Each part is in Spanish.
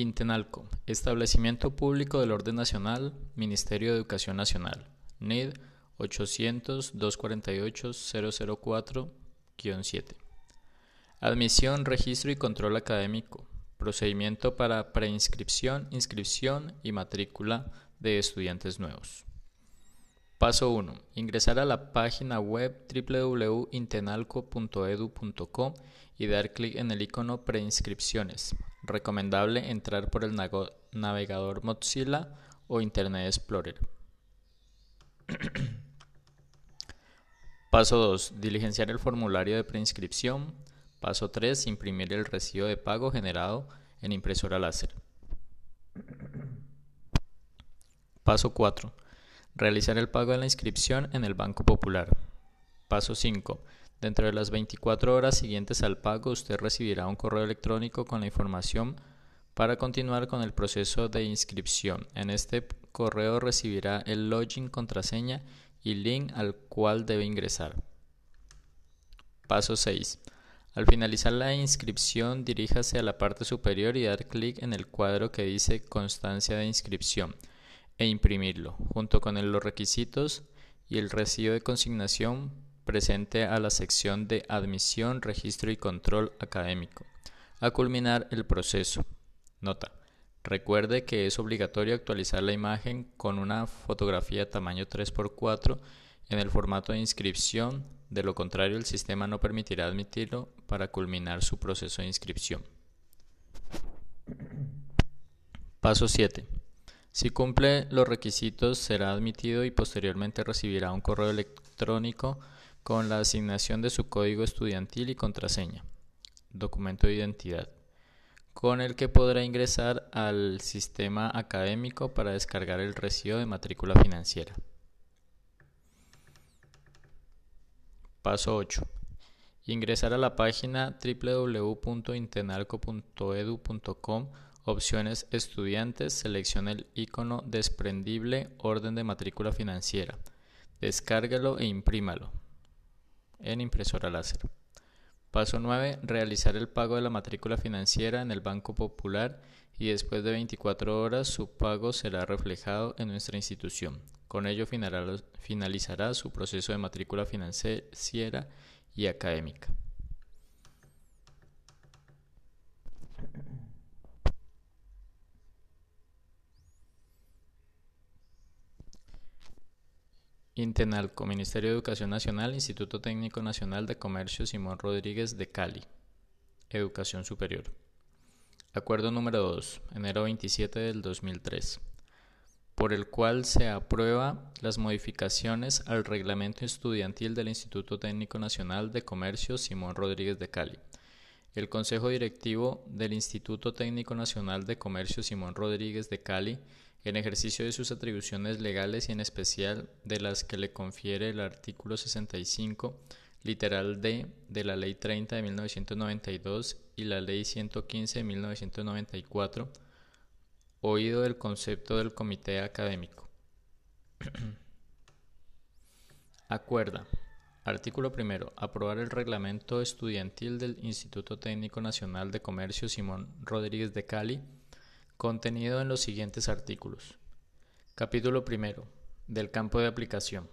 Intenalco, Establecimiento Público del Orden Nacional, Ministerio de Educación Nacional, NID 800-248-004-7. Admisión, registro y control académico. Procedimiento para preinscripción, inscripción y matrícula de estudiantes nuevos. Paso 1. Ingresar a la página web www.intenalco.edu.co y dar clic en el icono Preinscripciones. Recomendable entrar por el navegador Mozilla o Internet Explorer. Paso 2. Diligenciar el formulario de preinscripción. Paso 3. Imprimir el recibo de pago generado en impresora láser. Paso 4. Realizar el pago de la inscripción en el Banco Popular. Paso 5. Dentro de las 24 horas siguientes al pago, usted recibirá un correo electrónico con la información para continuar con el proceso de inscripción. En este correo recibirá el login, contraseña y link al cual debe ingresar. Paso 6. Al finalizar la inscripción, diríjase a la parte superior y dar clic en el cuadro que dice Constancia de inscripción e imprimirlo, junto con los requisitos y el recibo de consignación presente a la sección de Admisión, Registro y Control Académico. A culminar el proceso. Nota. Recuerde que es obligatorio actualizar la imagen con una fotografía tamaño 3x4 en el formato de inscripción, de lo contrario el sistema no permitirá admitirlo para culminar su proceso de inscripción. Paso 7. Si cumple los requisitos será admitido y posteriormente recibirá un correo electrónico con la asignación de su código estudiantil y contraseña, documento de identidad con el que podrá ingresar al sistema académico para descargar el recibo de matrícula financiera. Paso 8. Ingresar a la página www.intenalco.edu.com, opciones estudiantes, seleccione el icono desprendible orden de matrícula financiera. Descárgalo e imprímalo en impresora láser. Paso 9. Realizar el pago de la matrícula financiera en el Banco Popular y después de 24 horas su pago será reflejado en nuestra institución. Con ello finalizará su proceso de matrícula financiera y académica. Intenalco, Ministerio de Educación Nacional, Instituto Técnico Nacional de Comercio Simón Rodríguez de Cali. Educación Superior. Acuerdo número 2, enero 27 del 2003, por el cual se aprueba las modificaciones al reglamento estudiantil del Instituto Técnico Nacional de Comercio Simón Rodríguez de Cali. El Consejo Directivo del Instituto Técnico Nacional de Comercio Simón Rodríguez de Cali en ejercicio de sus atribuciones legales y en especial de las que le confiere el artículo 65, literal D, de la Ley 30 de 1992 y la Ley 115 de 1994, oído el concepto del comité académico. Acuerda. Artículo primero. Aprobar el reglamento estudiantil del Instituto Técnico Nacional de Comercio Simón Rodríguez de Cali Contenido en los siguientes artículos. Capítulo primero. Del campo de aplicación.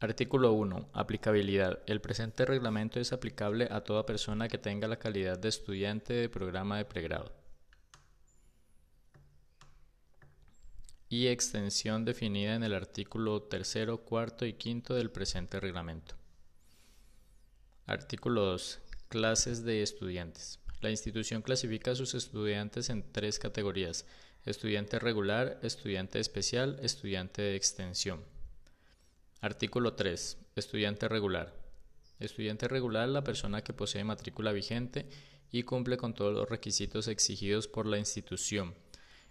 Artículo 1. Aplicabilidad. El presente reglamento es aplicable a toda persona que tenga la calidad de estudiante de programa de pregrado. Y extensión definida en el artículo 3, 4 y 5 del presente reglamento. Artículo 2. Clases de estudiantes. La institución clasifica a sus estudiantes en tres categorías, estudiante regular, estudiante especial, estudiante de extensión. Artículo 3. Estudiante regular. Estudiante regular la persona que posee matrícula vigente y cumple con todos los requisitos exigidos por la institución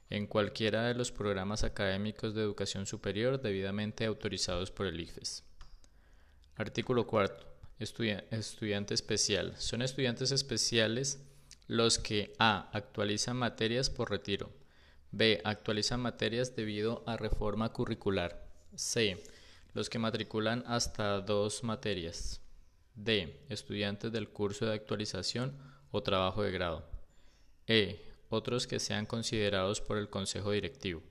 en cualquiera de los programas académicos de educación superior debidamente autorizados por el IFES. Artículo 4. estudiante especial. Son estudiantes especiales los que A. actualizan materias por retiro. B. actualizan materias debido a reforma curricular. C. Los que matriculan hasta dos materias. D. Estudiantes del curso de actualización o trabajo de grado. E. otros que sean considerados por el Consejo Directivo.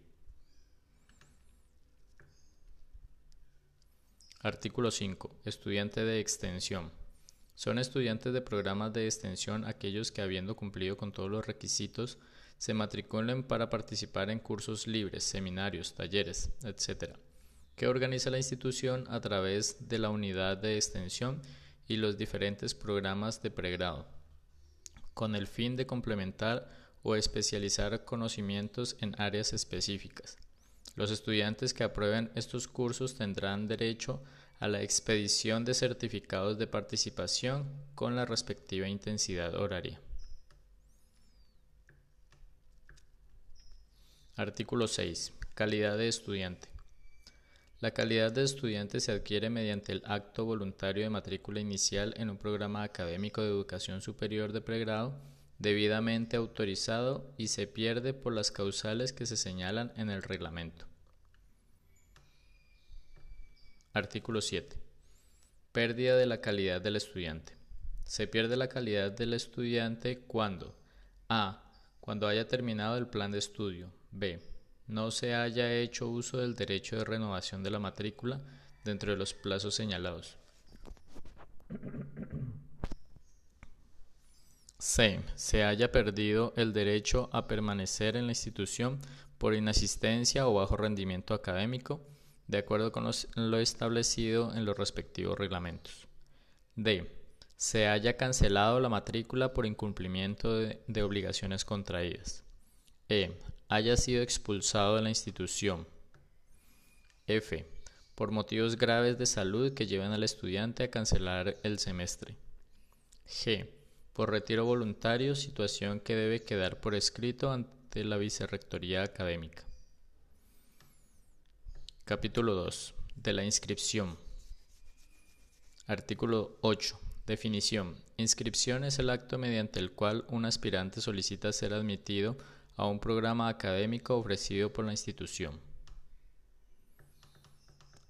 Artículo 5. Estudiante de extensión. Son estudiantes de programas de extensión aquellos que, habiendo cumplido con todos los requisitos, se matriculen para participar en cursos libres, seminarios, talleres, etc., que organiza la institución a través de la unidad de extensión y los diferentes programas de pregrado, con el fin de complementar o especializar conocimientos en áreas específicas. Los estudiantes que aprueben estos cursos tendrán derecho a la expedición de certificados de participación con la respectiva intensidad horaria. Artículo 6. Calidad de estudiante. La calidad de estudiante se adquiere mediante el acto voluntario de matrícula inicial en un programa académico de educación superior de pregrado debidamente autorizado y se pierde por las causales que se señalan en el reglamento. Artículo 7. Pérdida de la calidad del estudiante. Se pierde la calidad del estudiante cuando a. Cuando haya terminado el plan de estudio. b. No se haya hecho uso del derecho de renovación de la matrícula dentro de los plazos señalados. C. Se haya perdido el derecho a permanecer en la institución por inasistencia o bajo rendimiento académico, de acuerdo con lo establecido en los respectivos reglamentos. D. Se haya cancelado la matrícula por incumplimiento de, de obligaciones contraídas. E. Haya sido expulsado de la institución. F. Por motivos graves de salud que lleven al estudiante a cancelar el semestre. G por retiro voluntario, situación que debe quedar por escrito ante la Vicerrectoría Académica. Capítulo 2. De la inscripción. Artículo 8. Definición. Inscripción es el acto mediante el cual un aspirante solicita ser admitido a un programa académico ofrecido por la institución.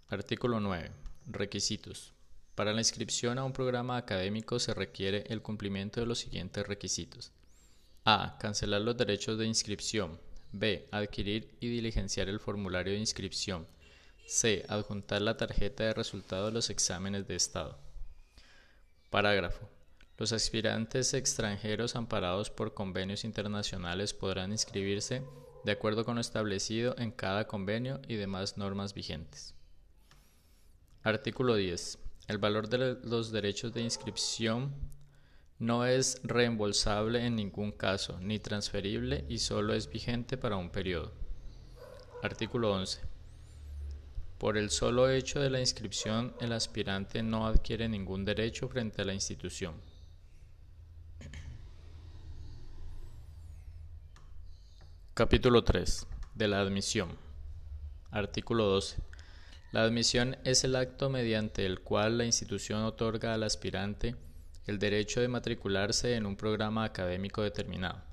Artículo 9. Requisitos. Para la inscripción a un programa académico se requiere el cumplimiento de los siguientes requisitos. A. Cancelar los derechos de inscripción. B. Adquirir y diligenciar el formulario de inscripción. C. Adjuntar la tarjeta de resultado de los exámenes de Estado. Parágrafo. Los aspirantes extranjeros amparados por convenios internacionales podrán inscribirse de acuerdo con lo establecido en cada convenio y demás normas vigentes. Artículo 10. El valor de los derechos de inscripción no es reembolsable en ningún caso, ni transferible y solo es vigente para un periodo. Artículo 11. Por el solo hecho de la inscripción, el aspirante no adquiere ningún derecho frente a la institución. Capítulo 3. De la admisión. Artículo 12. La admisión es el acto mediante el cual la institución otorga al aspirante el derecho de matricularse en un programa académico determinado.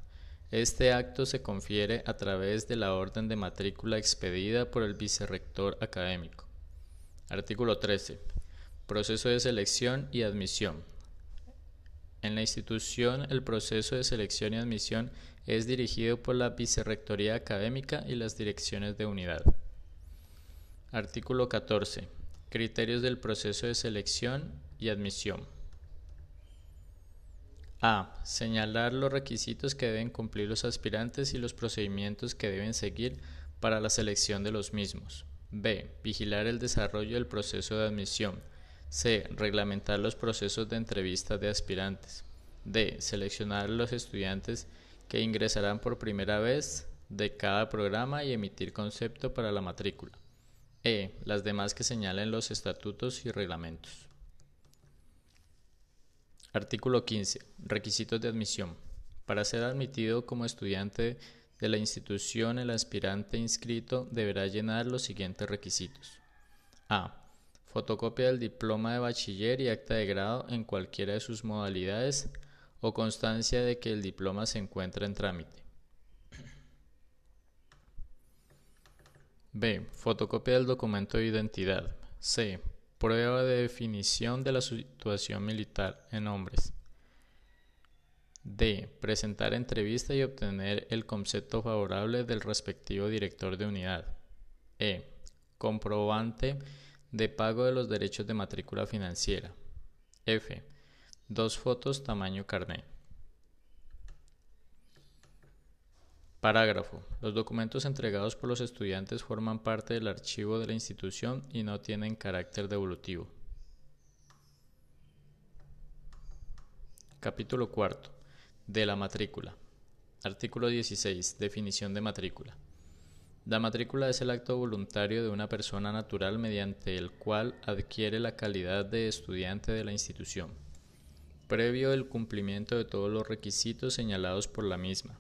Este acto se confiere a través de la orden de matrícula expedida por el vicerrector académico. Artículo 13. Proceso de selección y admisión. En la institución, el proceso de selección y admisión es dirigido por la Vicerrectoría Académica y las direcciones de unidad. Artículo 14. Criterios del proceso de selección y admisión. A. Señalar los requisitos que deben cumplir los aspirantes y los procedimientos que deben seguir para la selección de los mismos. B. Vigilar el desarrollo del proceso de admisión. C. Reglamentar los procesos de entrevistas de aspirantes. D. Seleccionar los estudiantes que ingresarán por primera vez de cada programa y emitir concepto para la matrícula. E. Las demás que señalen los estatutos y reglamentos. Artículo 15. Requisitos de admisión. Para ser admitido como estudiante de la institución, el aspirante inscrito deberá llenar los siguientes requisitos. A. Fotocopia del diploma de bachiller y acta de grado en cualquiera de sus modalidades o constancia de que el diploma se encuentra en trámite. B. Fotocopia del documento de identidad. C. Prueba de definición de la situación militar en hombres. D. Presentar entrevista y obtener el concepto favorable del respectivo director de unidad. E. Comprobante de pago de los derechos de matrícula financiera. F. Dos fotos tamaño carnet. Parágrafo. Los documentos entregados por los estudiantes forman parte del archivo de la institución y no tienen carácter devolutivo. Capítulo cuarto. De la matrícula. Artículo 16. Definición de matrícula. La matrícula es el acto voluntario de una persona natural mediante el cual adquiere la calidad de estudiante de la institución, previo el cumplimiento de todos los requisitos señalados por la misma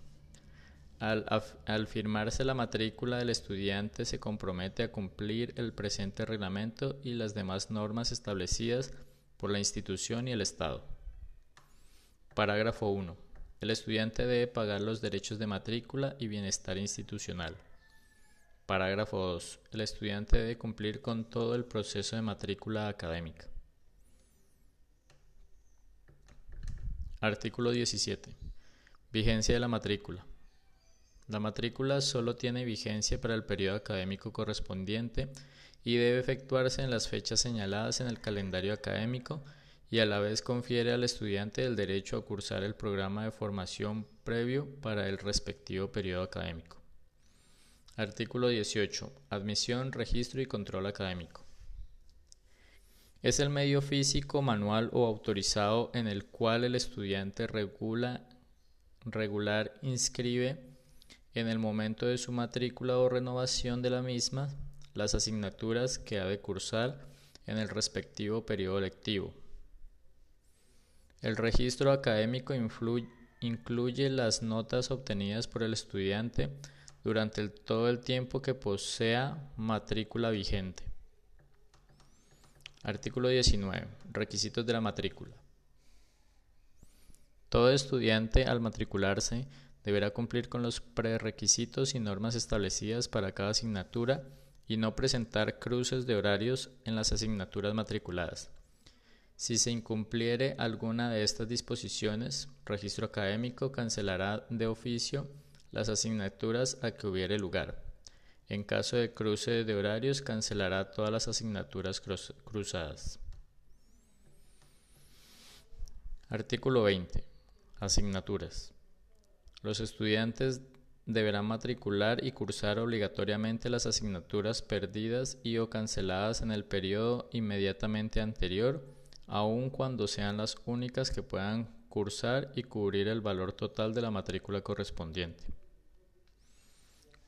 al, firmarse la matrícula, el estudiante se compromete a cumplir el presente reglamento y las demás normas establecidas por la institución y el Estado. Parágrafo 1. El estudiante debe pagar los derechos de matrícula y bienestar institucional. Parágrafo 2. El estudiante debe cumplir con todo el proceso de matrícula académica. Artículo 17. Vigencia de la matrícula. La matrícula solo tiene vigencia para el periodo académico correspondiente y debe efectuarse en las fechas señaladas en el calendario académico y a la vez confiere al estudiante el derecho a cursar el programa de formación previo para el respectivo periodo académico. Artículo 18. Admisión, registro y control académico. Es el medio físico, manual o autorizado en el cual el estudiante regula, regular inscribe en el momento de su matrícula o renovación de la misma las asignaturas que ha de cursar en el respectivo periodo lectivo. El registro académico incluye las notas obtenidas por el estudiante durante todo el tiempo que posea matrícula vigente. Artículo 19. Requisitos de la matrícula. Todo estudiante al matricularse deberá cumplir con los prerequisitos y normas establecidas para cada asignatura y no presentar cruces de horarios en las asignaturas matriculadas. Si se incumpliere alguna de estas disposiciones, registro académico cancelará de oficio las asignaturas a que hubiere lugar. En caso de cruce de horarios, cancelará todas las asignaturas cruzadas. Artículo 20. Asignaturas. Los estudiantes deberán matricular y cursar obligatoriamente las asignaturas perdidas y o canceladas en el periodo inmediatamente anterior, aun cuando sean las únicas que puedan cursar y cubrir el valor total de la matrícula correspondiente.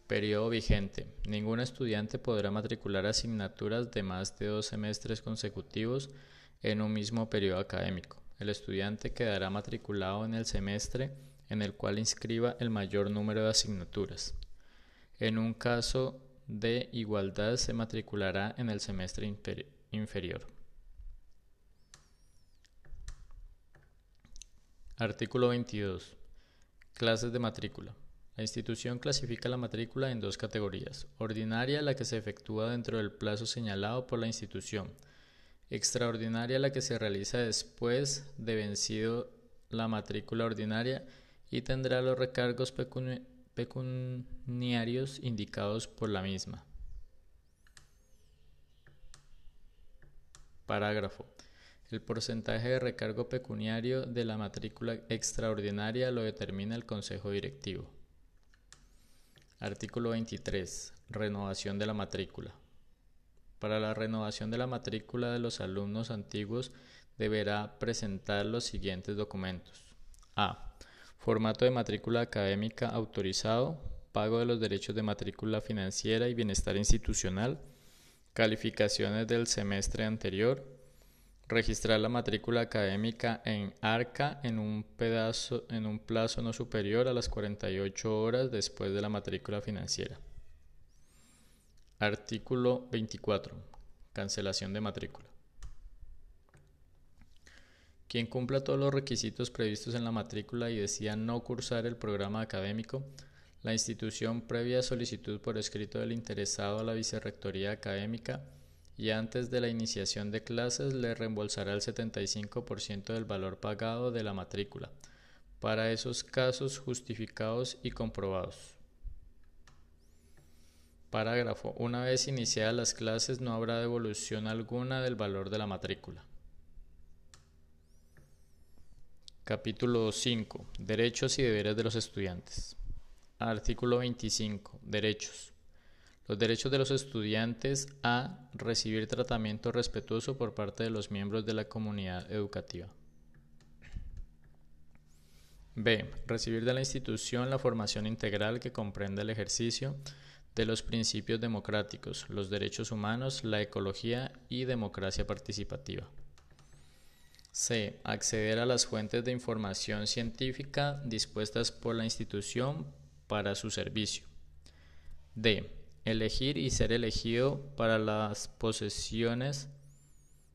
Periodo vigente. Ningún estudiante podrá matricular asignaturas de más de dos semestres consecutivos en un mismo periodo académico. El estudiante quedará matriculado en el semestre en el cual inscriba el mayor número de asignaturas. En un caso de igualdad se matriculará en el semestre inferior. Artículo 22. Clases de matrícula. La institución clasifica la matrícula en dos categorías. Ordinaria, la que se efectúa dentro del plazo señalado por la institución. Extraordinaria, la que se realiza después de vencido la matrícula ordinaria y tendrá los recargos pecuniarios indicados por la misma. Parágrafo. El porcentaje de recargo pecuniario de la matrícula extraordinaria lo determina el Consejo Directivo. Artículo 23. Renovación de la matrícula. Para la renovación de la matrícula de los alumnos antiguos deberá presentar los siguientes documentos. A Formato de matrícula académica autorizado, pago de los derechos de matrícula financiera y bienestar institucional, calificaciones del semestre anterior, registrar la matrícula académica en ARCA en un, plazo no superior a las 48 horas después de la matrícula financiera. Artículo 24. Cancelación de matrícula. Quien cumpla todos los requisitos previstos en la matrícula y decida no cursar el programa académico, la institución previa solicitud por escrito del interesado a la Vicerrectoría Académica y antes de la iniciación de clases le reembolsará el 75% del valor pagado de la matrícula, para esos casos justificados y comprobados. Parágrafo. Una vez iniciadas las clases no habrá devolución alguna del valor de la matrícula. Capítulo 5. Derechos y deberes de los estudiantes. Artículo 25. Derechos. Los derechos de los estudiantes a recibir tratamiento respetuoso por parte de los miembros de la comunidad educativa. B. Recibir de la institución la formación integral que comprenda el ejercicio de los principios democráticos, los derechos humanos, la ecología y democracia participativa. C. Acceder a las fuentes de información científica dispuestas por la institución para su servicio. D. Elegir y ser elegido para las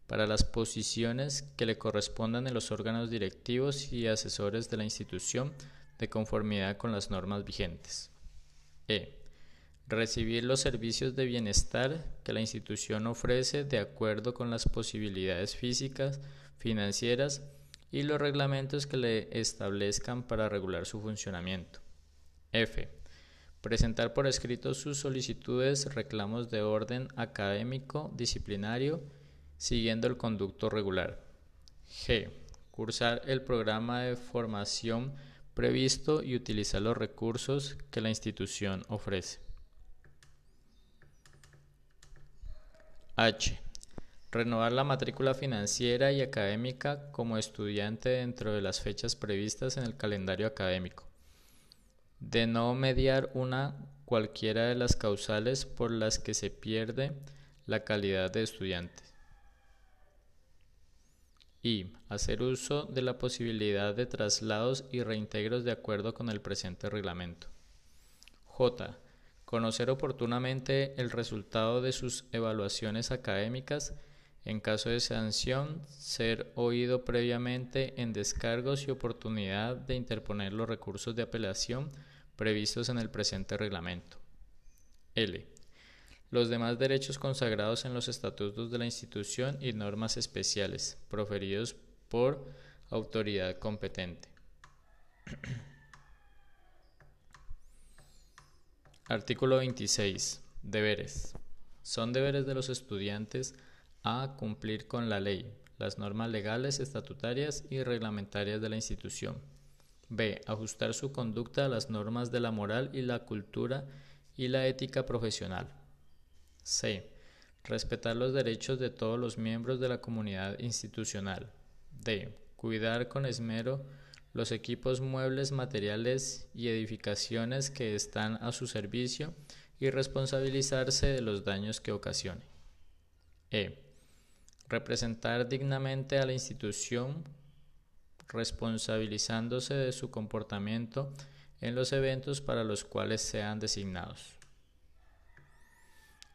para las posiciones que le correspondan en los órganos directivos y asesores de la institución de conformidad con las normas vigentes. E recibir los servicios de bienestar que la institución ofrece de acuerdo con las posibilidades físicas, financieras y los reglamentos que le establezcan para regular su funcionamiento. F. Presentar por escrito sus solicitudes, reclamos de orden académico, disciplinario, siguiendo el conducto regular. G. Cursar el programa de formación previsto y utilizar los recursos que la institución ofrece. H. Renovar la matrícula financiera y académica como estudiante dentro de las fechas previstas en el calendario académico. De no mediar una cualquiera de las causales por las que se pierde la calidad de estudiante. Y hacer uso de la posibilidad de traslados y reintegros de acuerdo con el presente reglamento. J conocer oportunamente el resultado de sus evaluaciones académicas, en caso de sanción, ser oído previamente en descargos y oportunidad de interponer los recursos de apelación previstos en el presente reglamento. L. Los demás derechos consagrados en los estatutos de la institución y normas especiales, proferidos por autoridad competente. Artículo 26. Deberes. Son deberes de los estudiantes a cumplir con la ley, las normas legales, estatutarias y reglamentarias de la institución. B. Ajustar su conducta a las normas de la moral y la cultura y la ética profesional. C. Respetar los derechos de todos los miembros de la comunidad institucional. D. Cuidar con esmero los equipos muebles, materiales y edificaciones que están a su servicio y responsabilizarse de los daños que ocasione. E. Representar dignamente a la institución responsabilizándose de su comportamiento en los eventos para los cuales sean designados.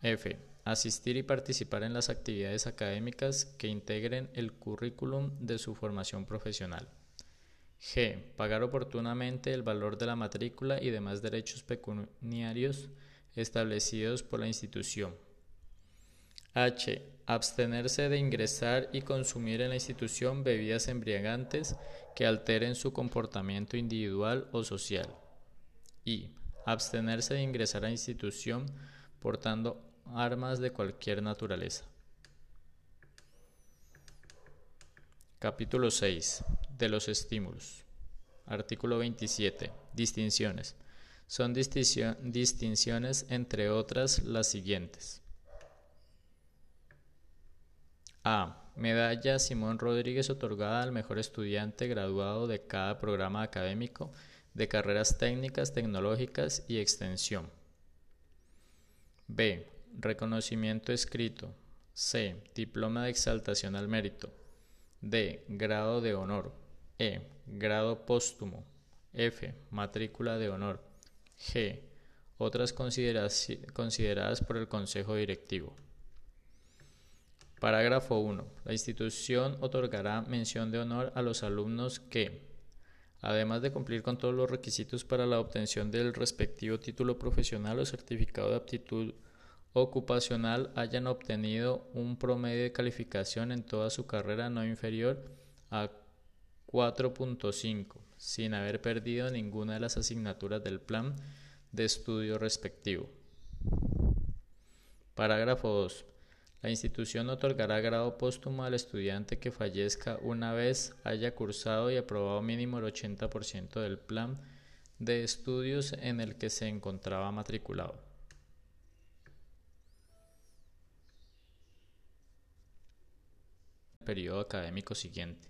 F. Asistir y participar en las actividades académicas que integren el currículum de su formación profesional. G. Pagar oportunamente el valor de la matrícula y demás derechos pecuniarios establecidos por la institución. H. Abstenerse de ingresar y consumir en la institución bebidas embriagantes que alteren su comportamiento individual o social. I. Abstenerse de ingresar a la institución portando armas de cualquier naturaleza. Capítulo 6 de los estímulos. Artículo 27. Distinciones. Son distinciones entre otras las siguientes. A. Medalla Simón Rodríguez otorgada al mejor estudiante graduado de cada programa académico de carreras técnicas, tecnológicas y extensión. B. Reconocimiento escrito. C. Diploma de exaltación al mérito. D. Grado de honor. E. Grado póstumo. F. Matrícula de honor. G. Otras consideradas por el Consejo Directivo. Parágrafo 1. La institución otorgará mención de honor a los alumnos que, además de cumplir con todos los requisitos para la obtención del respectivo título profesional o certificado de aptitud ocupacional, hayan obtenido un promedio de calificación en toda su carrera no inferior a 4.5, sin haber perdido ninguna de las asignaturas del plan de estudio respectivo. Parágrafo 2. La institución otorgará grado póstumo al estudiante que fallezca una vez haya cursado y aprobado mínimo el 80% del plan de estudios en el que se encontraba matriculado. Periodo académico siguiente.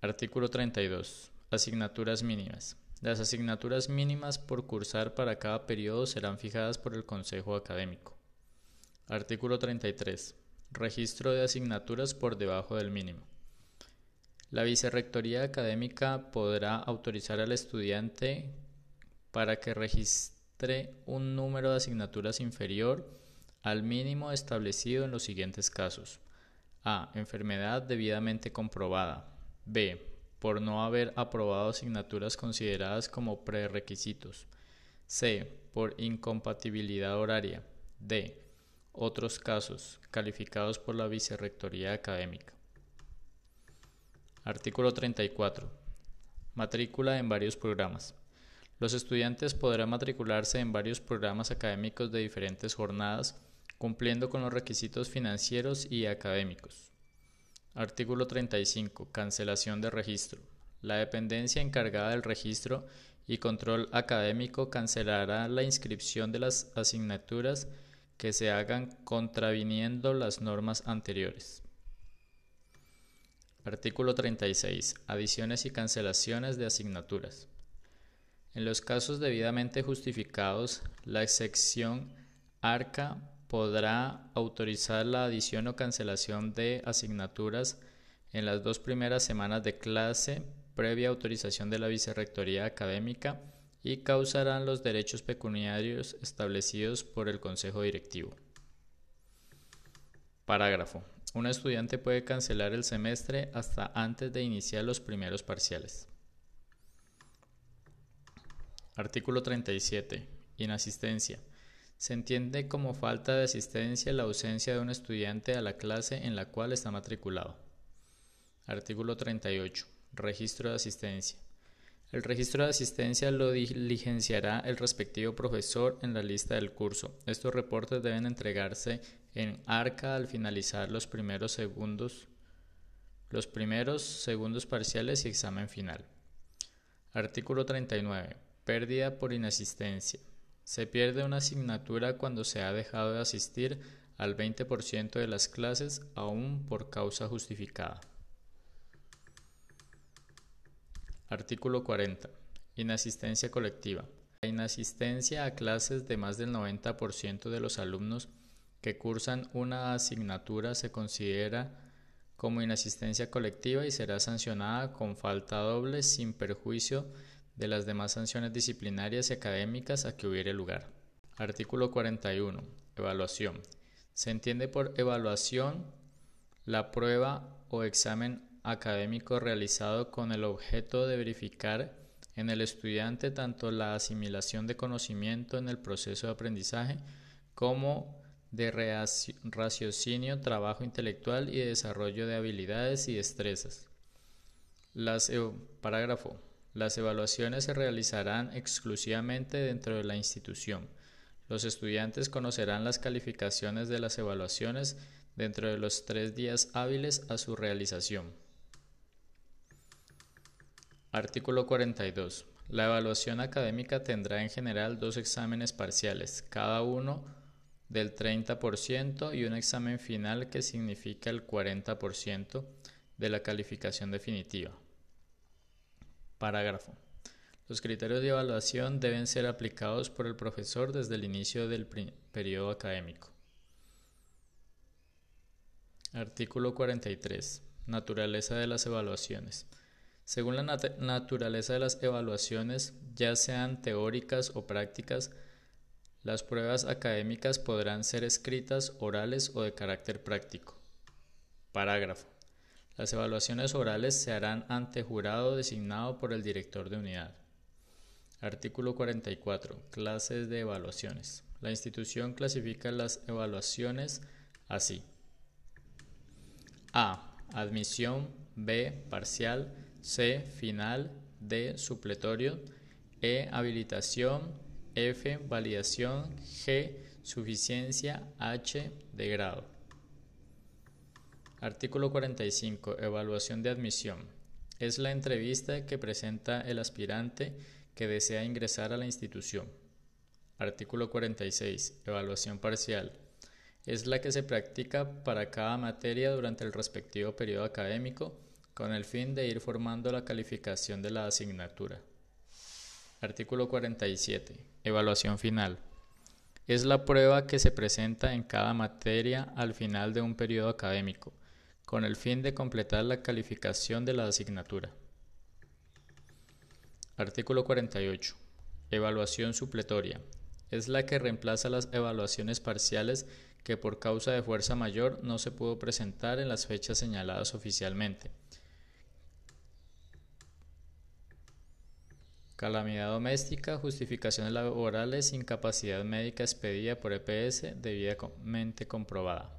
Artículo 32. Asignaturas mínimas. Las asignaturas mínimas por cursar para cada periodo serán fijadas por el Consejo Académico. Artículo 33. Registro de asignaturas por debajo del mínimo. La Vicerrectoría Académica podrá autorizar al estudiante para que registre un número de asignaturas inferior al mínimo establecido en los siguientes casos. A. Enfermedad debidamente comprobada. B. Por no haber aprobado asignaturas consideradas como prerequisitos. C. Por incompatibilidad horaria. D. Otros casos, calificados por la Vicerrectoría Académica. Artículo 34. Matrícula en varios programas. Los estudiantes podrán matricularse en varios programas académicos de diferentes jornadas, cumpliendo con los requisitos financieros y académicos. Artículo 35. Cancelación de registro. La dependencia encargada del registro y control académico cancelará la inscripción de las asignaturas que se hagan contraviniendo las normas anteriores. Artículo 36. Adiciones y cancelaciones de asignaturas. En los casos debidamente justificados, la excepción ARCA podrá autorizar la adición o cancelación de asignaturas en las dos primeras semanas de clase previa autorización de la Vicerrectoría Académica y causarán los derechos pecuniarios establecidos por el Consejo Directivo. Parágrafo. Un estudiante puede cancelar el semestre hasta antes de iniciar los primeros parciales. Artículo 37. Inasistencia. Se entiende como falta de asistencia la ausencia de un estudiante a la clase en la cual está matriculado. Artículo 38. Registro de asistencia. El registro de asistencia lo diligenciará el respectivo profesor en la lista del curso. Estos reportes deben entregarse en ARCA al finalizar los primeros segundos, los primeros segundos parciales y examen final. Artículo 39. Pérdida por inasistencia. Se pierde una asignatura cuando se ha dejado de asistir al 20% de las clases aún por causa justificada. Artículo 40. Inasistencia colectiva. La inasistencia a clases de más del 90% de los alumnos que cursan una asignatura se considera como inasistencia colectiva y será sancionada con falta doble sin perjuicio de las demás sanciones disciplinarias y académicas a que hubiere lugar. Artículo 41. Evaluación. Se entiende por evaluación la prueba o examen académico realizado con el objeto de verificar en el estudiante tanto la asimilación de conocimiento en el proceso de aprendizaje como de raciocinio, trabajo intelectual y desarrollo de habilidades y destrezas. Las, parágrafo. Las evaluaciones se realizarán exclusivamente dentro de la institución. Los estudiantes conocerán las calificaciones de las evaluaciones dentro de los tres días hábiles a su realización. Artículo 42. La evaluación académica tendrá en general dos exámenes parciales, cada uno del 30% y un examen final que significa el 40% de la calificación definitiva. Parágrafo. Los criterios de evaluación deben ser aplicados por el profesor desde el inicio del periodo académico. Artículo 43. Naturaleza de las evaluaciones. Según la naturaleza de las evaluaciones, ya sean teóricas o prácticas, las pruebas académicas podrán ser escritas, orales o de carácter práctico. Parágrafo. Las evaluaciones orales se harán ante jurado designado por el director de unidad. Artículo 44. Clases de evaluaciones. La institución clasifica las evaluaciones así. A. Admisión. B. Parcial. C. Final. D. Supletorio. E. Habilitación. F. Validación. G. Suficiencia. H. De grado. Artículo 45. Evaluación de admisión. Es la entrevista que presenta el aspirante que desea ingresar a la institución. Artículo 46. Evaluación parcial. Es la que se practica para cada materia durante el respectivo periodo académico con el fin de ir formando la calificación de la asignatura. Artículo 47. Evaluación final. Es la prueba que se presenta en cada materia al final de un periodo académico, con el fin de completar la calificación de la asignatura. Artículo 48. Evaluación supletoria. Es la que reemplaza las evaluaciones parciales que por causa de fuerza mayor no se pudo presentar en las fechas señaladas oficialmente. Calamidad doméstica, justificaciones laborales, incapacidad médica expedida por EPS debidamente comprobada.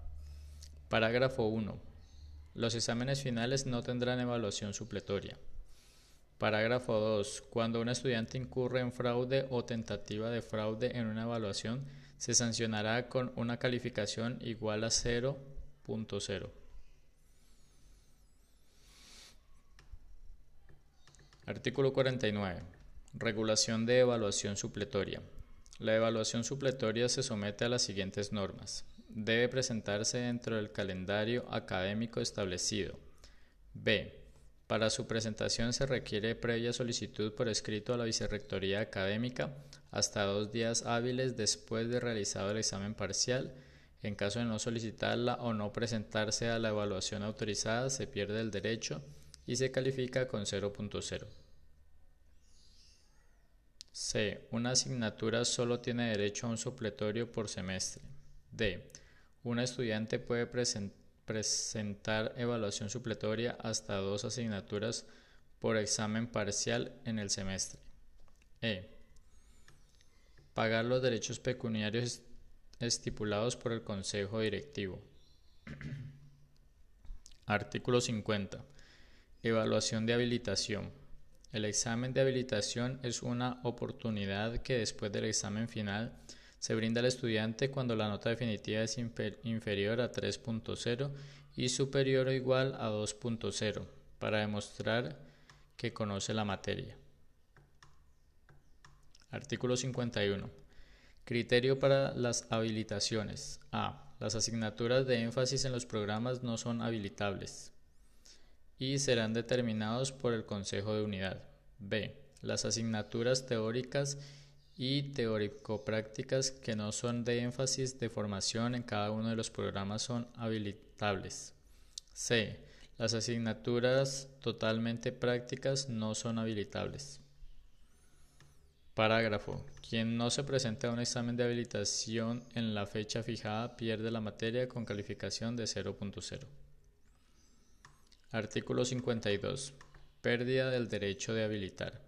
Parágrafo 1. Los exámenes finales no tendrán evaluación supletoria. Parágrafo 2. Cuando un estudiante incurre en fraude o tentativa de fraude en una evaluación, se sancionará con una calificación igual a 0.0. Artículo 49. Regulación de evaluación supletoria. La evaluación supletoria se somete a las siguientes normas. Debe presentarse dentro del calendario académico establecido. B. Para su presentación se requiere previa solicitud por escrito a la Vicerrectoría Académica hasta dos días hábiles después de realizado el examen parcial. En caso de no solicitarla o no presentarse a la evaluación autorizada, se pierde el derecho y se califica con 0.0. C. Una asignatura solo tiene derecho a un supletorio por semestre. D. Un estudiante puede presentar evaluación supletoria hasta dos asignaturas por examen parcial en el semestre. E. Pagar los derechos pecuniarios estipulados por el Consejo Directivo. Artículo 50. Evaluación de habilitación. El examen de habilitación es una oportunidad que después del examen final se brinda al estudiante cuando la nota definitiva es inferior a 3.0 y superior o igual a 2.0 para demostrar que conoce la materia. Artículo 51. Criterio para las habilitaciones. A. Las asignaturas de énfasis en los programas no son habilitables y serán determinados por el Consejo de Unidad. B. Las asignaturas teóricas y teórico-prácticas que no son de énfasis de formación en cada uno de los programas son habilitables. C. Las asignaturas totalmente prácticas no son habilitables. Parágrafo. Quien no se presente a un examen de habilitación en la fecha fijada pierde la materia con calificación de 0.0. Artículo 52. Pérdida del derecho de habilitar.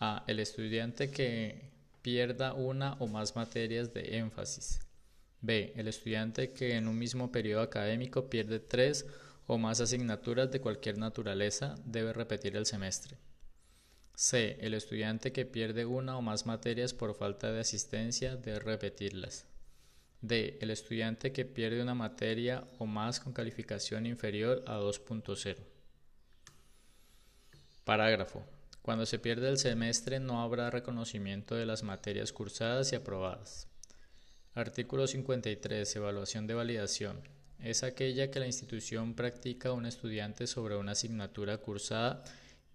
A. El estudiante que pierda una o más materias de énfasis. B. El estudiante que en un mismo periodo académico pierde tres o más asignaturas de cualquier naturaleza debe repetir el semestre. C. El estudiante que pierde una o más materias por falta de asistencia debe repetirlas. D. El estudiante que pierde una materia o más con calificación inferior a 2.0. Parágrafo. Cuando se pierde el semestre no habrá reconocimiento de las materias cursadas y aprobadas. Artículo 53. Evaluación de validación. Es aquella que la institución practica a un estudiante sobre una asignatura cursada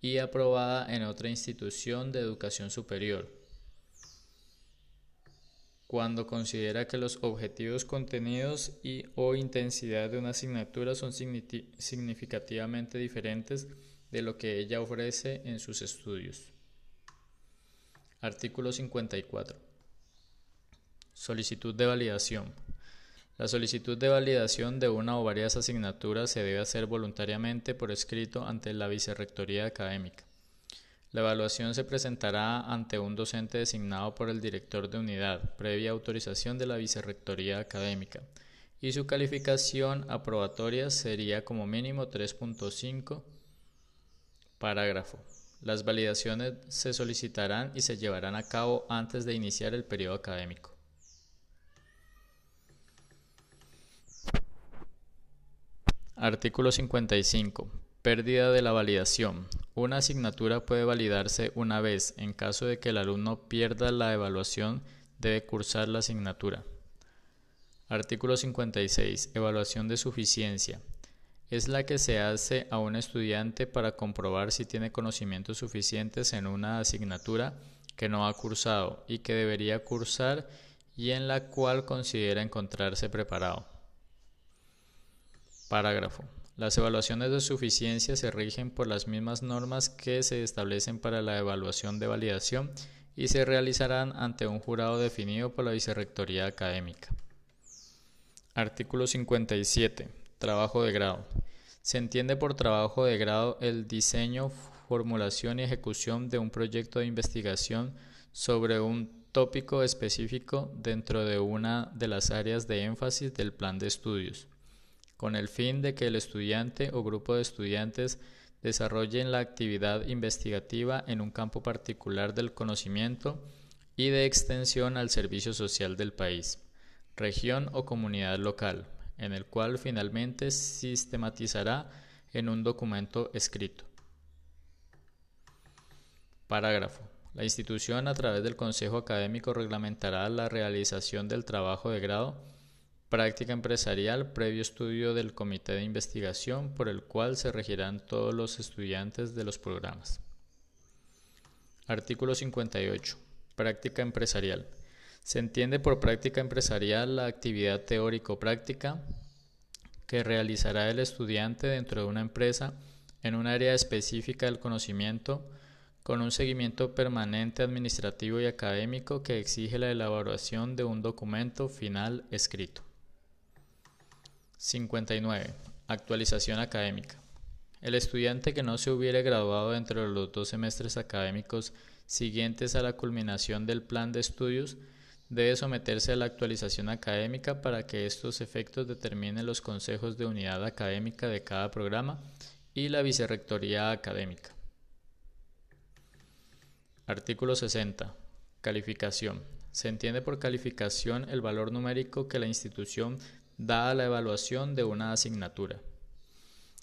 y aprobada en otra institución de educación superior. Cuando considera que los objetivos contenidos y o intensidad de una asignatura son significativamente diferentes de lo que ella ofrece en sus estudios. Artículo 54. Solicitud de validación. La solicitud de validación de una o varias asignaturas se debe hacer voluntariamente por escrito ante la Vicerrectoría Académica. La evaluación se presentará ante un docente designado por el director de unidad, previa autorización de la Vicerrectoría Académica, y su calificación aprobatoria sería como mínimo 3.5. Parágrafo. Las validaciones se solicitarán y se llevarán a cabo antes de iniciar el periodo académico. Artículo 55. Pérdida de la validación. Una asignatura puede validarse una vez. En caso de que el alumno pierda la evaluación, debe cursar la asignatura. Artículo 56. Evaluación de suficiencia. Es la que se hace a un estudiante para comprobar si tiene conocimientos suficientes en una asignatura que no ha cursado y que debería cursar y en la cual considera encontrarse preparado. Parágrafo. Las evaluaciones de suficiencia se rigen por las mismas normas que se establecen para la evaluación de validación y se realizarán ante un jurado definido por la Vicerrectoría Académica. Artículo 57. Trabajo de grado. Se entiende por trabajo de grado el diseño, formulación y ejecución de un proyecto de investigación sobre un tópico específico dentro de una de las áreas de énfasis del plan de estudios con el fin de que el estudiante o grupo de estudiantes desarrollen la actividad investigativa en un campo particular del conocimiento y de extensión al servicio social del país, región o comunidad local, en el cual finalmente sistematizará en un documento escrito. Parágrafo. La institución a través del Consejo Académico reglamentará la realización del trabajo de grado Práctica empresarial previo estudio del comité de investigación por el cual se regirán todos los estudiantes de los programas. Artículo 58. Práctica empresarial. Se entiende por práctica empresarial la actividad teórico-práctica que realizará el estudiante dentro de una empresa en un área específica del conocimiento con un seguimiento permanente administrativo y académico que exige la elaboración de un documento final escrito. 59. Actualización académica. El estudiante que no se hubiere graduado entre los dos semestres académicos siguientes a la culminación del plan de estudios debe someterse a la actualización académica para que estos efectos determinen los consejos de unidad académica de cada programa y la vicerrectoría académica. Artículo 60. Calificación. Se entiende por calificación el valor numérico que la institución da la evaluación de una asignatura.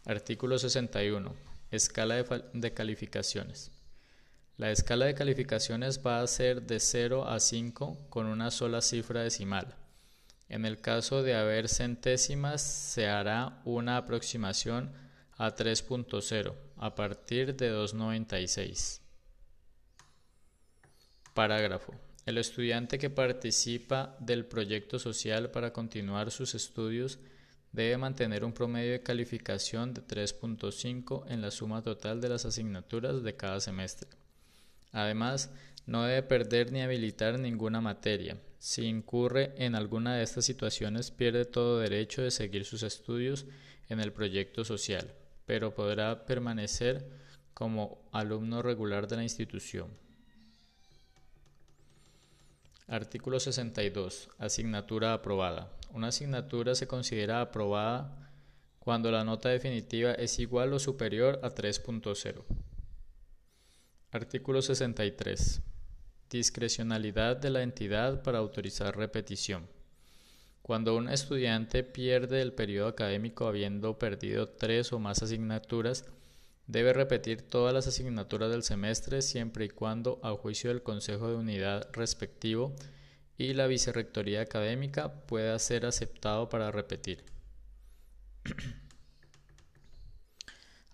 Artículo 61. Escala de, calificaciones. La escala de calificaciones va a ser de 0 a 5 con una sola cifra decimal. En el caso de haber centésimas, se hará una aproximación a 3.0 a partir de 296. Parágrafo. El estudiante que participa del proyecto social para continuar sus estudios debe mantener un promedio de calificación de 3.5 en la suma total de las asignaturas de cada semestre. Además, no debe perder ni habilitar ninguna materia. Si incurre en alguna de estas situaciones, pierde todo derecho de seguir sus estudios en el proyecto social, pero podrá permanecer como alumno regular de la institución. Artículo 62. Asignatura aprobada. Una asignatura se considera aprobada cuando la nota definitiva es igual o superior a 3.0. Artículo 63. Discrecionalidad de la entidad para autorizar repetición. Cuando un estudiante pierde el periodo académico habiendo perdido tres o más asignaturas, Debe repetir todas las asignaturas del semestre siempre y cuando, a juicio del Consejo de Unidad respectivo y la Vicerrectoría Académica, pueda ser aceptado para repetir.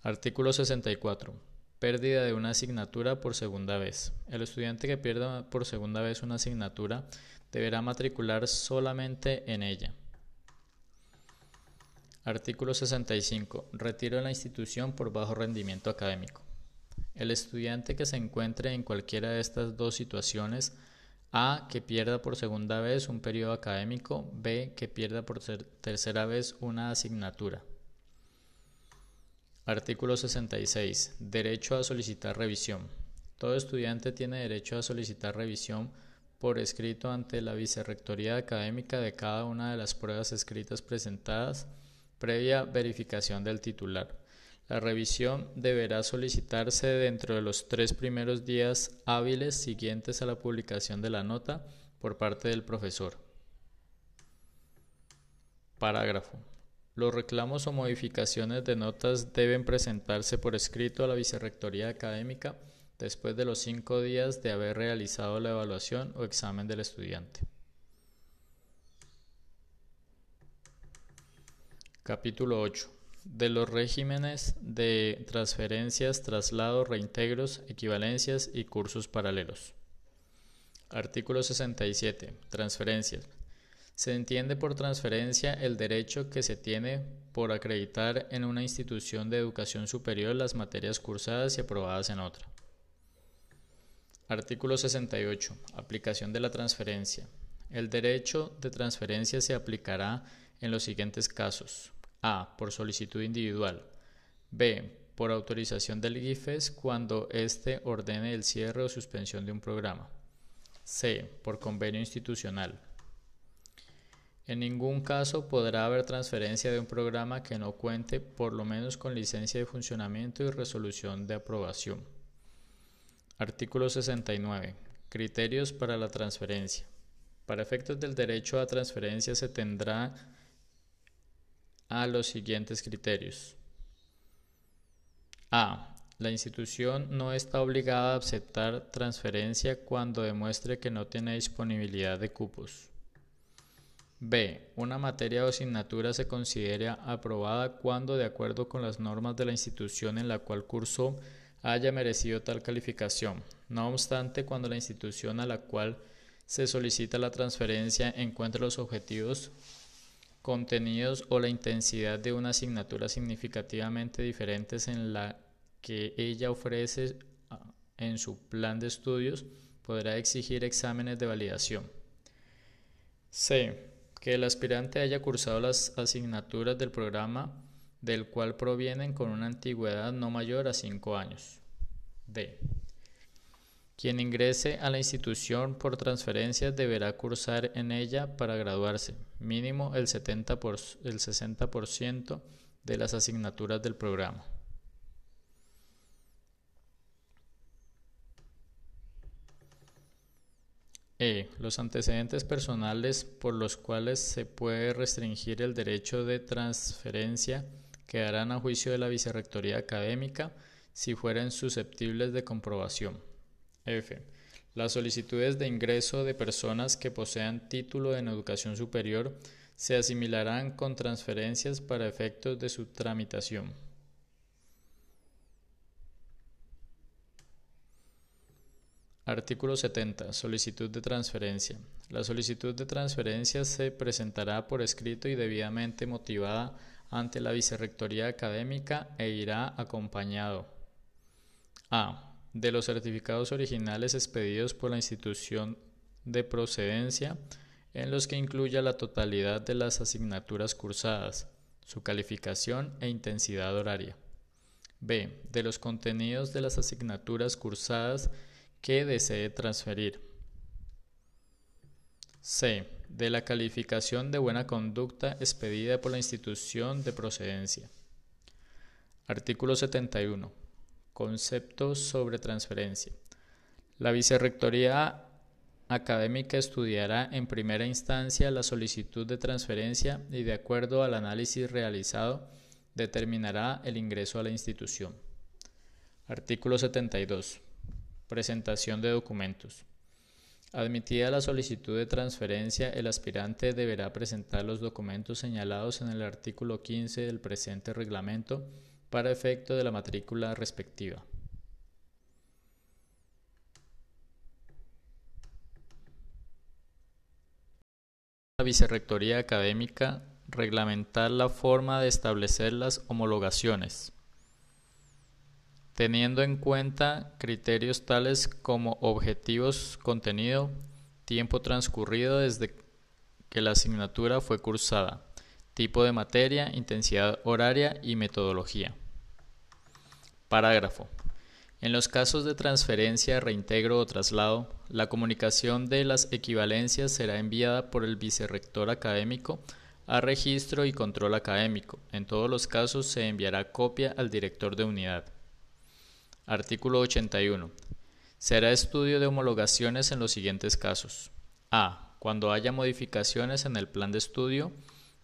Artículo 64. Pérdida de una asignatura por segunda vez. El estudiante que pierda por segunda vez una asignatura deberá matricular solamente en ella. Artículo 65. Retiro de la institución por bajo rendimiento académico. El estudiante que se encuentre en cualquiera de estas dos situaciones, A. que pierda por segunda vez un periodo académico, B. que pierda por tercera vez una asignatura. Artículo 66. Derecho a solicitar revisión. Todo estudiante tiene derecho a solicitar revisión por escrito ante la Vicerrectoría Académica de cada una de las pruebas escritas presentadas, previa verificación del titular. La revisión deberá solicitarse dentro de los tres primeros días hábiles siguientes a la publicación de la nota por parte del profesor. Parágrafo. Los reclamos o modificaciones de notas deben presentarse por escrito a la Vicerrectoría Académica después de los cinco días de haber realizado la evaluación o examen del estudiante. Capítulo 8. De los regímenes de transferencias, traslados, reintegros, equivalencias y cursos paralelos. Artículo 67. Transferencias. Se entiende por transferencia el derecho que se tiene por acreditar en una institución de educación superior las materias cursadas y aprobadas en otra. Artículo 68. Aplicación de la transferencia. El derecho de transferencia se aplicará en los siguientes casos. A. Por solicitud individual. B. Por autorización del IFES cuando éste ordene el cierre o suspensión de un programa. C. Por convenio institucional. En ningún caso podrá haber transferencia de un programa que no cuente por lo menos con licencia de funcionamiento y resolución de aprobación. Artículo 69. Criterios para la transferencia. Para efectos del derecho a transferencia se tendrá a los siguientes criterios. A. La institución no está obligada a aceptar transferencia cuando demuestre que no tiene disponibilidad de cupos. B. Una materia o asignatura se considera aprobada cuando, de acuerdo con las normas de la institución en la cual cursó, haya merecido tal calificación. No obstante, cuando la institución a la cual se solicita la transferencia encuentre los objetivos, contenidos o la intensidad de una asignatura significativamente diferentes en la que ella ofrece ah, en su plan de estudios, podrá exigir exámenes de validación. C que el aspirante haya cursado las asignaturas del programa del cual provienen con una antigüedad no mayor a 5 años. D. Quien ingrese a la institución por transferencia deberá cursar en ella para graduarse, mínimo el, 70 por, el 60% de las asignaturas del programa. E. Los antecedentes personales por los cuales se puede restringir el derecho de transferencia quedarán a juicio de la Vicerrectoría Académica si fueren susceptibles de comprobación. F. Las solicitudes de ingreso de personas que posean título en educación superior se asimilarán con transferencias para efectos de su tramitación. Artículo 70. Solicitud de transferencia. La solicitud de transferencia se presentará por escrito y debidamente motivada ante la Vicerrectoría Académica e irá acompañado a. de los certificados originales expedidos por la institución de procedencia en los que incluya la totalidad de las asignaturas cursadas, su calificación e intensidad horaria. B. de los contenidos de las asignaturas cursadas que desee transferir. C. De la calificación de buena conducta expedida por la institución de procedencia. Artículo 71. Conceptos sobre transferencia. La Vicerrectoría académica estudiará en primera instancia la solicitud de transferencia y de acuerdo al análisis realizado determinará el ingreso a la institución. Artículo 72. Presentación de documentos. Admitida la solicitud de transferencia, el aspirante deberá presentar los documentos señalados en el artículo 15 del presente reglamento para efecto de la matrícula respectiva. La Vicerrectoría Académica reglamentar la forma de establecer las homologaciones teniendo en cuenta criterios tales como objetivos, contenido, tiempo transcurrido desde que la asignatura fue cursada, tipo de materia, intensidad horaria y metodología. Parágrafo. En los casos de transferencia, reintegro o traslado, la comunicación de las equivalencias será enviada por el vicerrector académico a registro y control académico. En todos los casos se enviará copia al director de unidad. Artículo 81. Será estudio de homologaciones en los siguientes casos. A. Cuando haya modificaciones en el plan de estudio.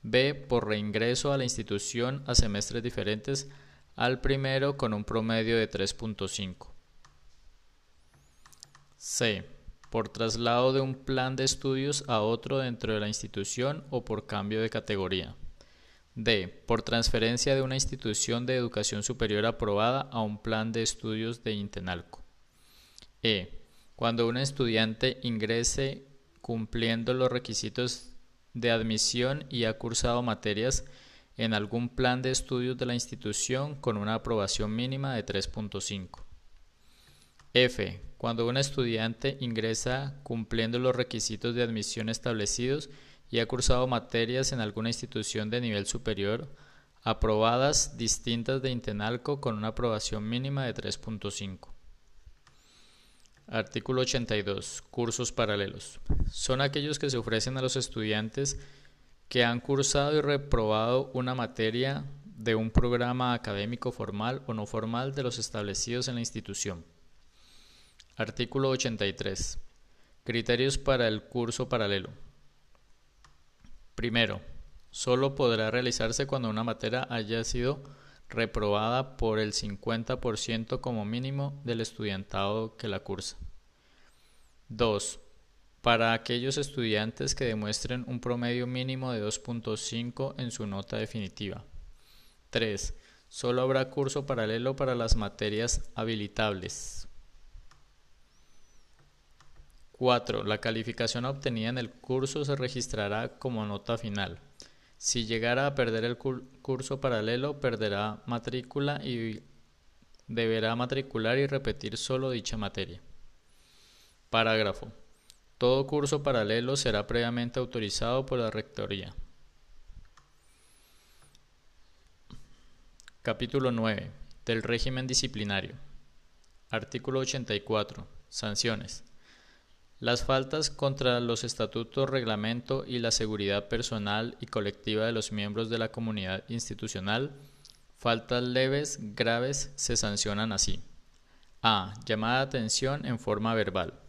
B. Por reingreso a la institución a semestres diferentes al primero con un promedio de 3.5. C. Por traslado de un plan de estudios a otro dentro de la institución o por cambio de categoría. D. Por transferencia de una institución de educación superior aprobada a un plan de estudios de Intenalco. E. Cuando un estudiante ingrese cumpliendo los requisitos de admisión y ha cursado materias en algún plan de estudios de la institución con una aprobación mínima de 3.5. F. Cuando un estudiante ingresa cumpliendo los requisitos de admisión establecidos y ha cursado materias en alguna institución de nivel superior aprobadas distintas de Intenalco con una aprobación mínima de 3.5. Artículo 82. Cursos paralelos. Son aquellos que se ofrecen a los estudiantes que han cursado y reprobado una materia de un programa académico formal o no formal de los establecidos en la institución. Artículo 83. Criterios para el curso paralelo. Primero, solo podrá realizarse cuando una materia haya sido reprobada por el 50% como mínimo del estudiantado que la cursa. 2 para aquellos estudiantes que demuestren un promedio mínimo de 2.5 en su nota definitiva. 3. Solo habrá curso paralelo para las materias habilitables. 4. La calificación obtenida en el curso se registrará como nota final. Si llegara a perder el curso paralelo, perderá matrícula y deberá matricular y repetir solo dicha materia. Parágrafo. Todo curso paralelo será previamente autorizado por la Rectoría. Capítulo 9. Del régimen disciplinario. Artículo 84. Sanciones. Las faltas contra los estatutos, reglamento y la seguridad personal y colectiva de los miembros de la comunidad institucional, faltas leves, graves, se sancionan así. A. Llamada de atención en forma verbal.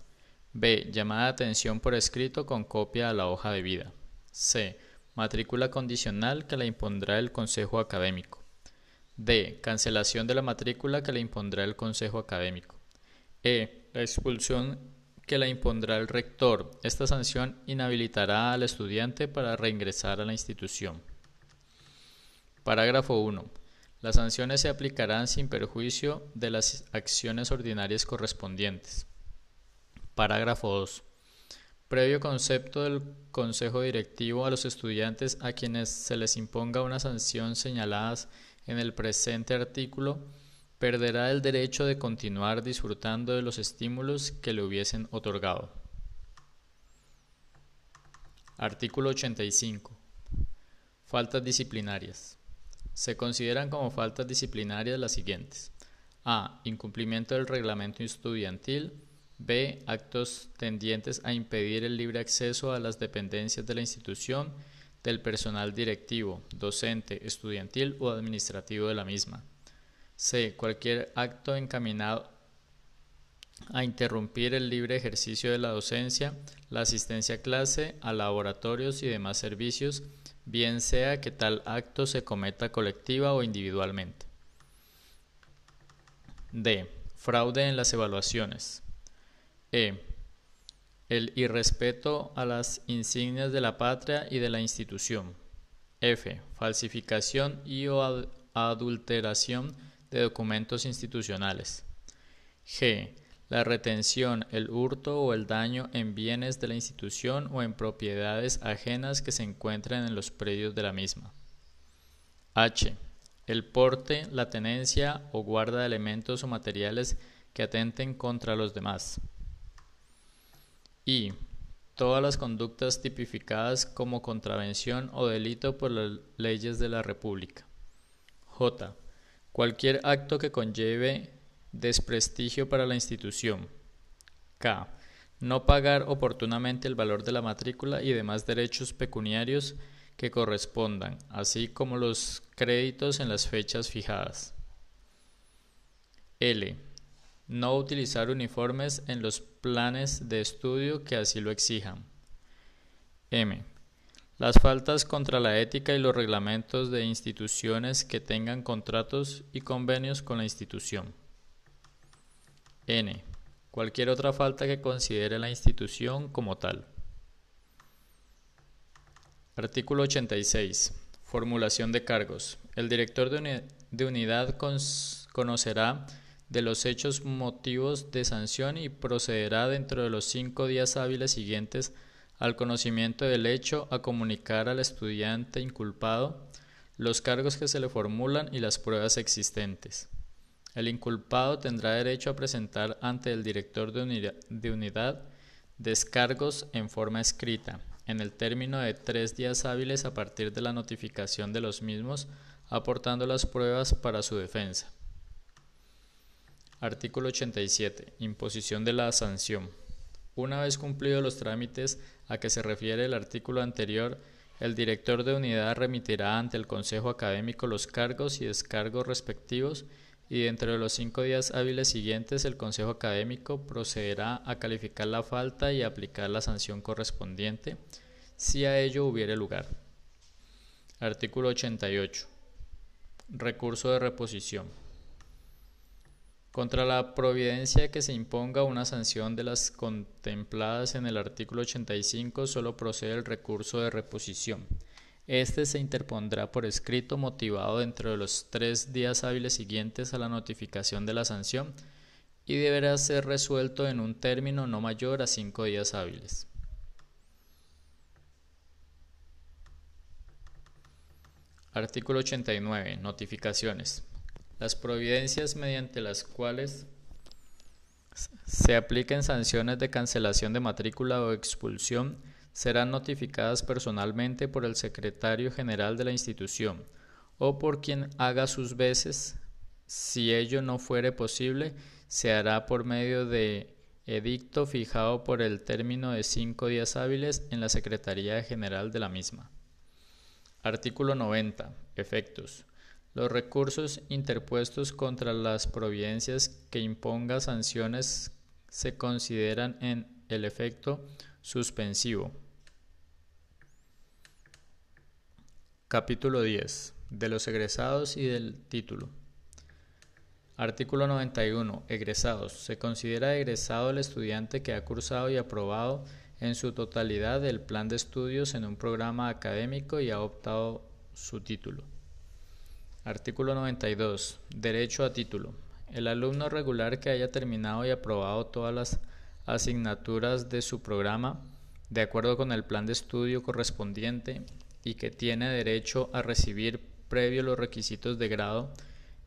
B. Llamada de atención por escrito con copia a la hoja de vida. C. Matrícula condicional que la impondrá el Consejo Académico. D. Cancelación de la matrícula que le impondrá el Consejo Académico. E. La expulsión que la impondrá el rector. Esta sanción inhabilitará al estudiante para reingresar a la institución. Parágrafo 1. Las sanciones se aplicarán sin perjuicio de las acciones ordinarias correspondientes. Parágrafo 2. Previo concepto del Consejo Directivo a los estudiantes a quienes se les imponga una sanción señaladas en el presente artículo, perderá el derecho de continuar disfrutando de los estímulos que le hubiesen otorgado. Artículo 85. Faltas disciplinarias. Se consideran como faltas disciplinarias las siguientes. A. Incumplimiento del reglamento estudiantil B. Actos tendientes a impedir el libre acceso a las dependencias de la institución del personal directivo, docente, estudiantil o administrativo de la misma. C. Cualquier acto encaminado a interrumpir el libre ejercicio de la docencia, la asistencia a clase, a laboratorios y demás servicios, bien sea que tal acto se cometa colectiva o individualmente. D. Fraude en las evaluaciones. E. El irrespeto a las insignias de la patria y de la institución. F. Falsificación y o adulteración de documentos institucionales. G. La retención, el hurto o el daño en bienes de la institución o en propiedades ajenas que se encuentren en los predios de la misma. H. El porte, la tenencia o guarda de elementos o materiales que atenten contra los demás. Y todas las conductas tipificadas como contravención o delito por las leyes de la República. J. Cualquier acto que conlleve Desprestigio para la institución. K. No pagar oportunamente el valor de la matrícula y demás derechos pecuniarios que correspondan, así como los créditos en las fechas fijadas. L. No utilizar uniformes en los planes de estudio que así lo exijan. M. Las faltas contra la ética y los reglamentos de instituciones que tengan contratos y convenios con la institución. N. Cualquier otra falta que considere la institución como tal. Artículo 86. Formulación de cargos. El director de, unidad conocerá de los hechos motivos de sanción y procederá dentro de los cinco días hábiles siguientes al conocimiento del hecho a comunicar al estudiante inculpado los cargos que se le formulan y las pruebas existentes. El inculpado tendrá derecho a presentar ante el director de, unidad descargos en forma escrita, en el término de tres días hábiles a partir de la notificación de los mismos, aportando las pruebas para su defensa. Artículo 87. Imposición de la sanción. Una vez cumplidos los trámites a que se refiere el artículo anterior, el director de unidad remitirá ante el Consejo Académico los cargos y descargos respectivos y dentro de los cinco días hábiles siguientes el Consejo Académico procederá a calificar la falta y aplicar la sanción correspondiente si a ello hubiere lugar. Artículo 88. Recurso de reposición. Contra la providencia que se imponga una sanción de las contempladas en el artículo 85 solo procede el recurso de reposición. Este se interpondrá por escrito motivado dentro de los tres días hábiles siguientes a la notificación de la sanción y deberá ser resuelto en un término no mayor a cinco días hábiles. Artículo 89. Notificaciones. Las providencias mediante las cuales se apliquen sanciones de cancelación de matrícula o expulsión serán notificadas personalmente por el secretario general de la institución o por quien haga sus veces. Si ello no fuere posible, se hará por medio de edicto fijado por el término de cinco días hábiles en la Secretaría General de la misma. Artículo 90. Efectos. Los recursos interpuestos contra las providencias que imponga sanciones se consideran en el efecto suspensivo. Capítulo 10. De los egresados y del título. Artículo 91. Egresados. Se considera egresado el estudiante que ha cursado y aprobado en su totalidad el plan de estudios en un programa académico y ha optado su título. Artículo 92. Derecho a título. El alumno regular que haya terminado y aprobado todas las asignaturas de su programa de acuerdo con el plan de estudio correspondiente y que tiene derecho a recibir previo los requisitos de grado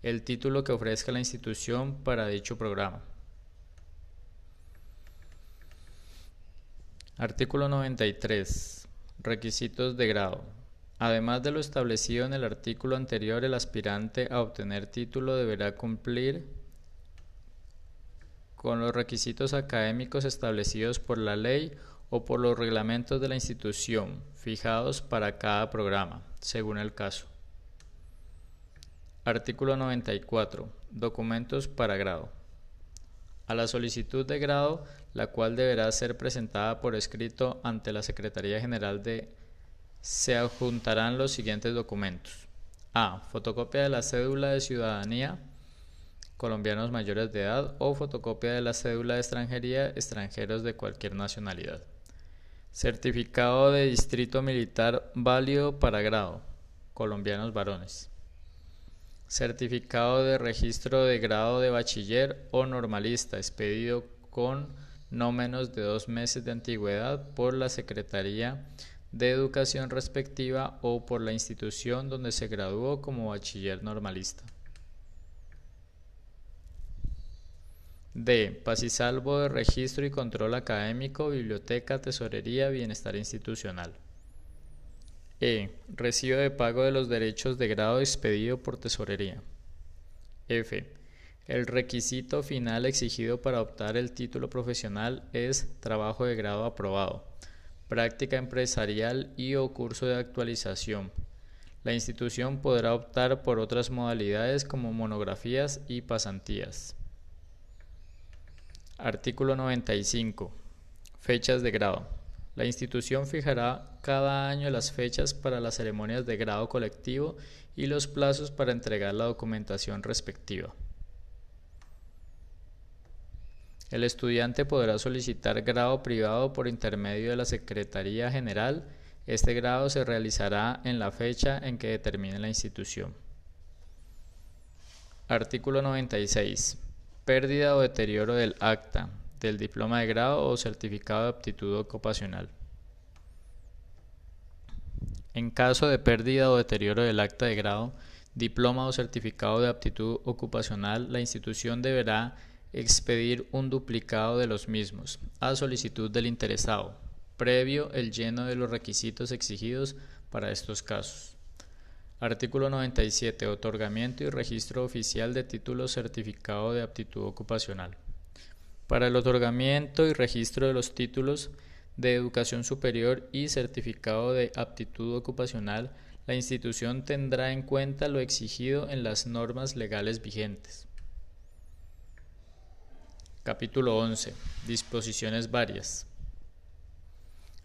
el título que ofrezca la institución para dicho programa. Artículo 93. Requisitos de grado. Además de lo establecido en el artículo anterior, el aspirante a obtener título deberá cumplir con los requisitos académicos establecidos por la ley o por los reglamentos de la institución fijados para cada programa, según el caso. Artículo 94. Documentos para grado. A la solicitud de grado, la cual deberá ser presentada por escrito ante la Secretaría General de se adjuntarán los siguientes documentos. A. Fotocopia de la cédula de ciudadanía colombianos mayores de edad o fotocopia de la cédula de extranjería extranjeros de cualquier nacionalidad. Certificado de distrito militar válido para grado colombianos varones. Certificado de registro de grado de bachiller o normalista expedido con no menos de dos meses de antigüedad por la Secretaría de educación respectiva o por la institución donde se graduó como bachiller normalista. D. Paz y salvo de registro y control académico, biblioteca, tesorería, bienestar institucional. E. Recibo de pago de los derechos de grado expedido por tesorería. F. El requisito final exigido para optar el título profesional es trabajo de grado aprobado, práctica empresarial y o curso de actualización. La institución podrá optar por otras modalidades como monografías y pasantías. Artículo 95. Fechas de grado. La institución fijará cada año las fechas para las ceremonias de grado colectivo y los plazos para entregar la documentación respectiva. El estudiante podrá solicitar grado privado por intermedio de la Secretaría General. Este grado se realizará en la fecha en que determine la institución. Artículo 96. Pérdida o deterioro del acta, del diploma de grado o certificado de aptitud ocupacional. En caso de pérdida o deterioro del acta de grado, diploma o certificado de aptitud ocupacional, la institución deberá expedir un duplicado de los mismos, a solicitud del interesado, previo el lleno de los requisitos exigidos para estos casos. Artículo 97. Otorgamiento y registro oficial de título certificado de aptitud ocupacional. Para el otorgamiento y registro de los títulos de educación superior y certificado de aptitud ocupacional, la institución tendrá en cuenta lo exigido en las normas legales vigentes. Capítulo 11. Disposiciones varias.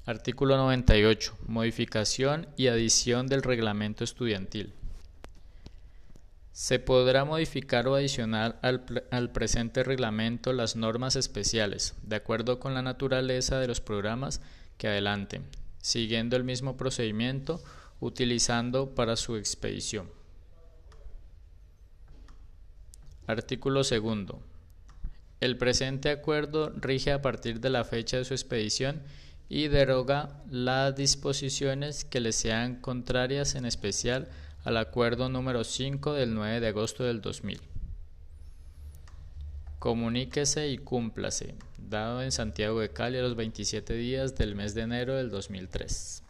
Artículo 98. Modificación y adición del reglamento estudiantil. Se podrá modificar o adicionar al, presente reglamento las normas especiales, de acuerdo con la naturaleza de los programas que adelante, siguiendo el mismo procedimiento utilizando para su expedición. Artículo segundo. El presente acuerdo rige a partir de la fecha de su expedición y deroga las disposiciones que le sean contrarias, en especial al acuerdo número 5 del 9 de agosto del 2000. Comuníquese y cúmplase, dado en Santiago de Cali a los 27 días del mes de enero del 2003.